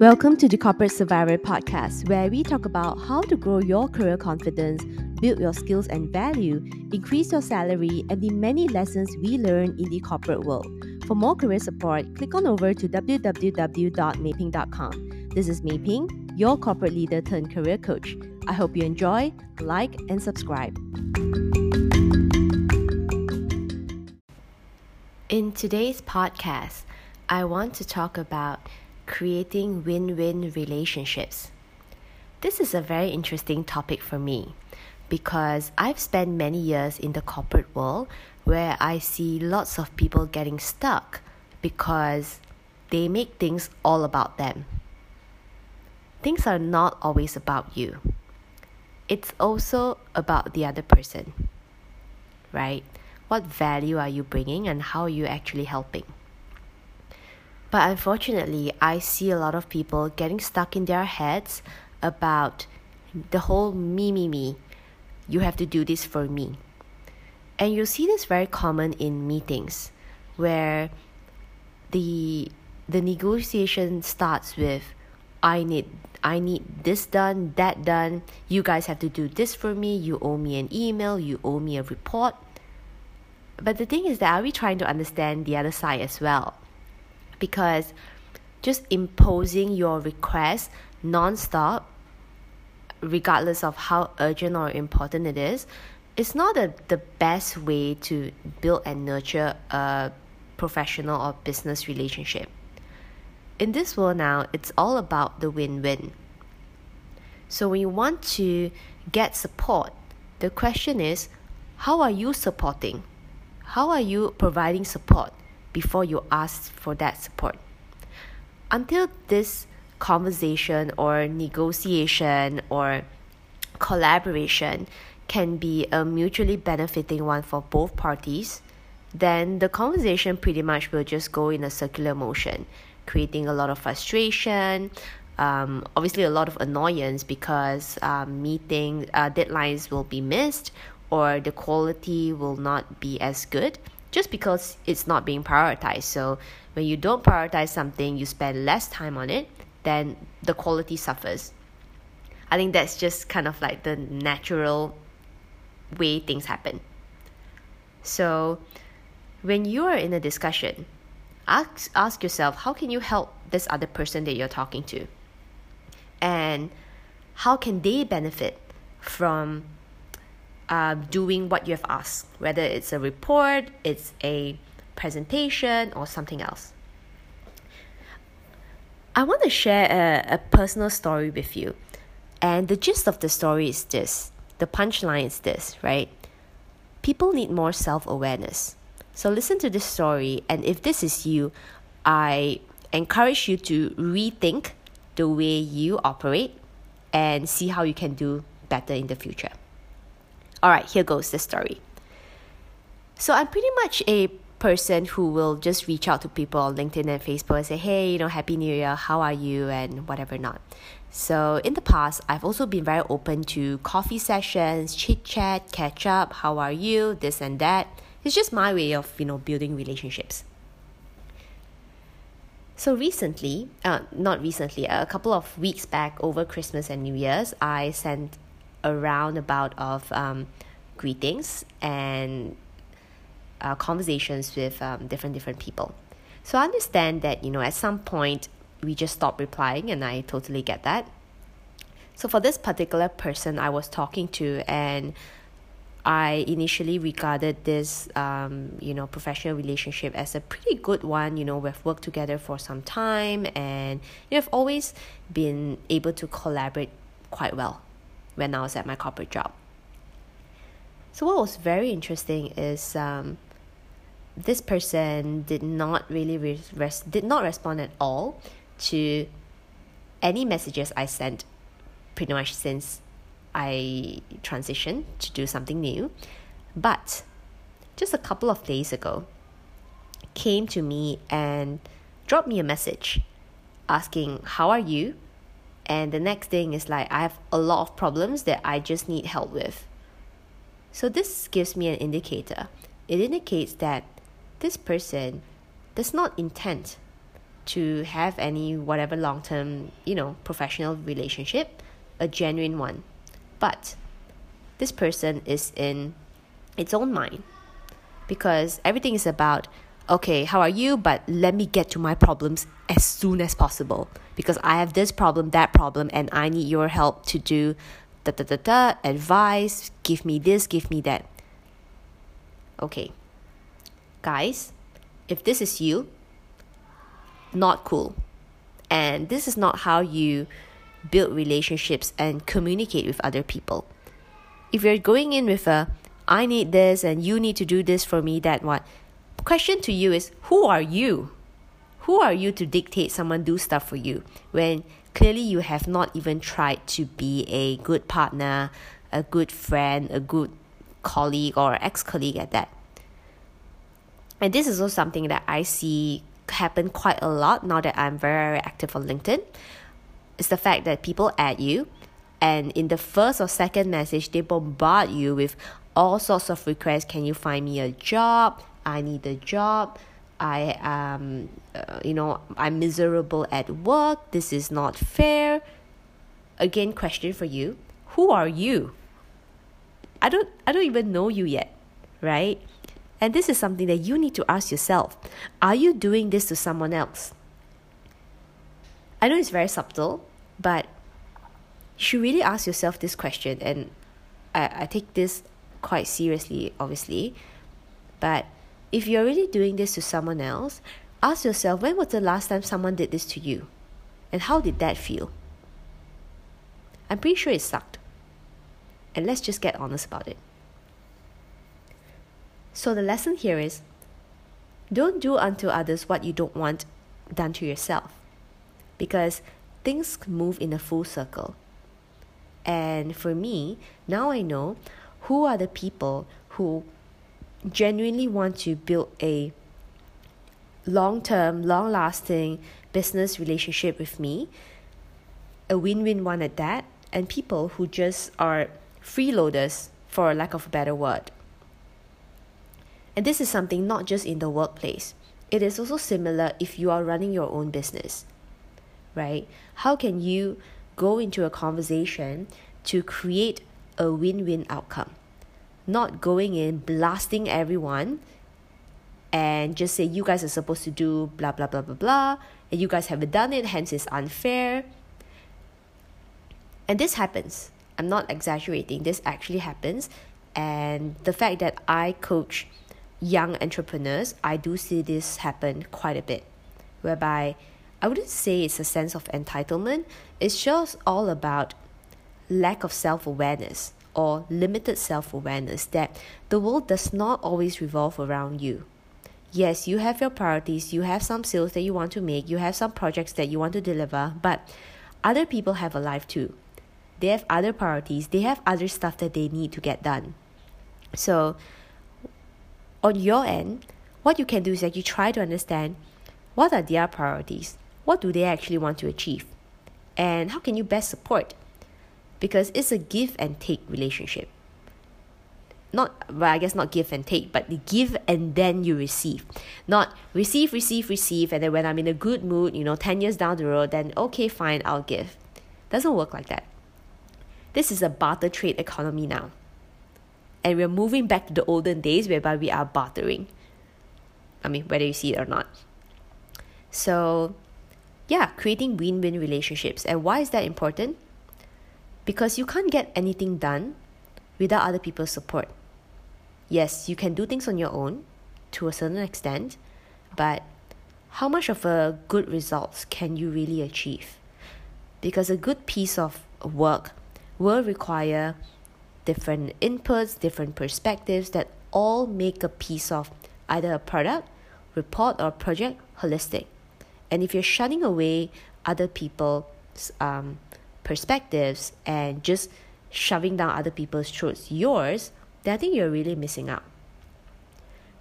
Welcome to the Corporate Survivor podcast, where we talk about how to grow your career confidence, build your skills and value, increase your salary, and the many lessons we learn in the corporate world. For more career support, click on over to www.maping.com. This is Maping, your corporate leader turned career coach. I hope you enjoy, like, and subscribe. In today's podcast, I want to talk about creating win win relationships. This is a very interesting topic for me because I've spent many years in the corporate world where I see lots of people getting stuck because they make things all about them. Things are not always about you, it's also about the other person, right? What value are you bringing and how are you actually helping? But unfortunately, I see a lot of people getting stuck in their heads about the whole me, me, me. You have to do this for me. And you see this very common in meetings where the the negotiation starts with I need I need this done, that done. You guys have to do this for me. You owe me an email, you owe me a report. But the thing is that are we trying to understand the other side as well? Because just imposing your request non-stop regardless of how urgent or important it is is not a, the best way to build and nurture a professional or business relationship. In this world now it's all about the win-win. So when you want to get support the question is how are you supporting? How are you providing support before you ask for that support. Until this conversation or negotiation or collaboration can be a mutually benefiting one for both parties, then the conversation pretty much will just go in a circular motion, creating a lot of frustration, um, obviously a lot of annoyance because um, meeting uh, deadlines will be missed or the quality will not be as good just because it's not being prioritized. So when you don't prioritize something, you spend less time on it, then the quality suffers. I think that's just kind of like the natural way things happen. So when you are in a discussion, ask ask yourself how can you help this other person that you're talking to? And how can they benefit from uh, doing what you have asked, whether it's a report, it's a presentation, or something else. I want to share a, a personal story with you. And the gist of the story is this the punchline is this, right? People need more self awareness. So listen to this story, and if this is you, I encourage you to rethink the way you operate and see how you can do better in the future. All right, here goes the story. So I'm pretty much a person who will just reach out to people on LinkedIn and Facebook and say, hey, you know, Happy New Year, how are you, and whatever not. So in the past, I've also been very open to coffee sessions, chit chat, catch up, how are you, this and that. It's just my way of, you know, building relationships. So recently, uh, not recently, a couple of weeks back over Christmas and New Year's, I sent a roundabout of um, greetings and uh, conversations with um, different different people. So I understand that you know at some point we just stop replying, and I totally get that. So for this particular person I was talking to, and I initially regarded this um, you know professional relationship as a pretty good one. You know we've worked together for some time, and you know, I've always been able to collaborate quite well when I was at my corporate job. So what was very interesting is um, this person did not really res- did not respond at all to any messages I sent pretty much since I transitioned to do something new. But just a couple of days ago, came to me and dropped me a message asking, How are you? And the next thing is like I have a lot of problems that I just need help with. So this gives me an indicator. It indicates that this person does not intend to have any whatever long term, you know, professional relationship, a genuine one. But this person is in its own mind because everything is about okay, how are you? But let me get to my problems as soon as possible because I have this problem, that problem, and I need your help to do da da da da, advice, give me this, give me that. Okay, guys, if this is you, not cool. And this is not how you build relationships and communicate with other people. If you're going in with a, I need this and you need to do this for me, that what? Question to you is, who are you? Who are you to dictate someone do stuff for you when clearly you have not even tried to be a good partner, a good friend, a good colleague or ex-colleague at that? And this is also something that I see happen quite a lot now that I'm very, very active on LinkedIn. It's the fact that people add you and in the first or second message they bombard you with all sorts of requests. Can you find me a job? I need a job. I um uh, you know I'm miserable at work. This is not fair. Again, question for you: Who are you? I don't I don't even know you yet, right? And this is something that you need to ask yourself Are you doing this to someone else? I know it's very subtle, but you should really ask yourself this question. And I, I take this quite seriously, obviously. But if you're really doing this to someone else, ask yourself when was the last time someone did this to you? And how did that feel? I'm pretty sure it sucked. And let's just get honest about it. So the lesson here is don't do unto others what you don't want done to yourself. Because things move in a full circle. And for me, now I know who are the people who genuinely want to build a long term, long lasting business relationship with me, a win win one at that, and people who just are freeloaders, for lack of a better word. And this is something not just in the workplace, it is also similar if you are running your own business, right? How can you go into a conversation to create a win win outcome? Not going in blasting everyone and just say you guys are supposed to do blah blah blah blah blah and you guys haven't done it hence it's unfair. And this happens. I'm not exaggerating. This actually happens. And the fact that i coach young entrepreneurs, I do see this happen quite a bit, whereby I wouldn't say it's a sense of entitlement, it's just all about lack of self awareness or limited self awareness that the world does not always revolve around you. Yes, you have your priorities, you have some sales that you want to make, you have some projects that you want to deliver, but other people have a life too. They have other priorities, they have other stuff that they need to get done. So, on your end, what you can do is that you try to understand what are their priorities, what do they actually want to achieve, and how can you best support? Because it's a give and take relationship. Not, well, I guess not give and take, but give and then you receive. Not receive, receive, receive, and then when I'm in a good mood, you know, 10 years down the road, then okay, fine, I'll give. Doesn't work like that. This is a barter trade economy now and we're moving back to the olden days whereby we are bartering. I mean, whether you see it or not. So, yeah, creating win win relationships. And why is that important? Because you can't get anything done without other people's support. Yes, you can do things on your own to a certain extent, but how much of a good results can you really achieve? Because a good piece of work will require different inputs, different perspectives that all make a piece of either a product, report, or project holistic. And if you're shutting away other people's um, perspectives and just shoving down other people's throats yours, then I think you're really missing out.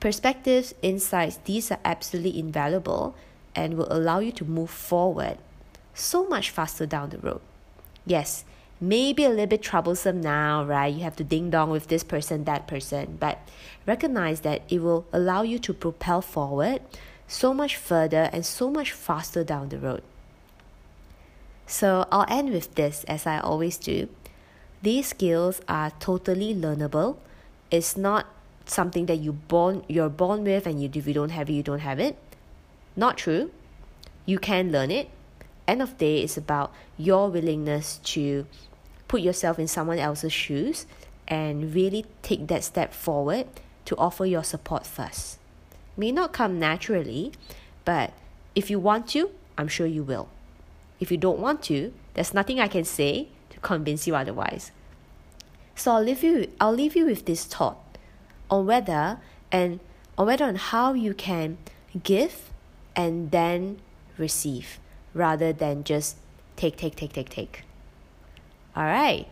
Perspectives, insights, these are absolutely invaluable and will allow you to move forward so much faster down the road. Yes, maybe a little bit troublesome now, right? You have to ding dong with this person, that person, but recognize that it will allow you to propel forward so much further and so much faster down the road. So I'll end with this as I always do. These skills are totally learnable. It's not something that you born you're born with and you if you don't have it you don't have it. Not true. You can learn it. End of day is about your willingness to put yourself in someone else's shoes and really take that step forward to offer your support first. May not come naturally, but if you want to, I'm sure you will. If you don't want to, there's nothing I can say to convince you otherwise. So I'll leave you I'll leave you with this thought on whether and on whether on how you can give and then receive rather than just take take take take take. All right.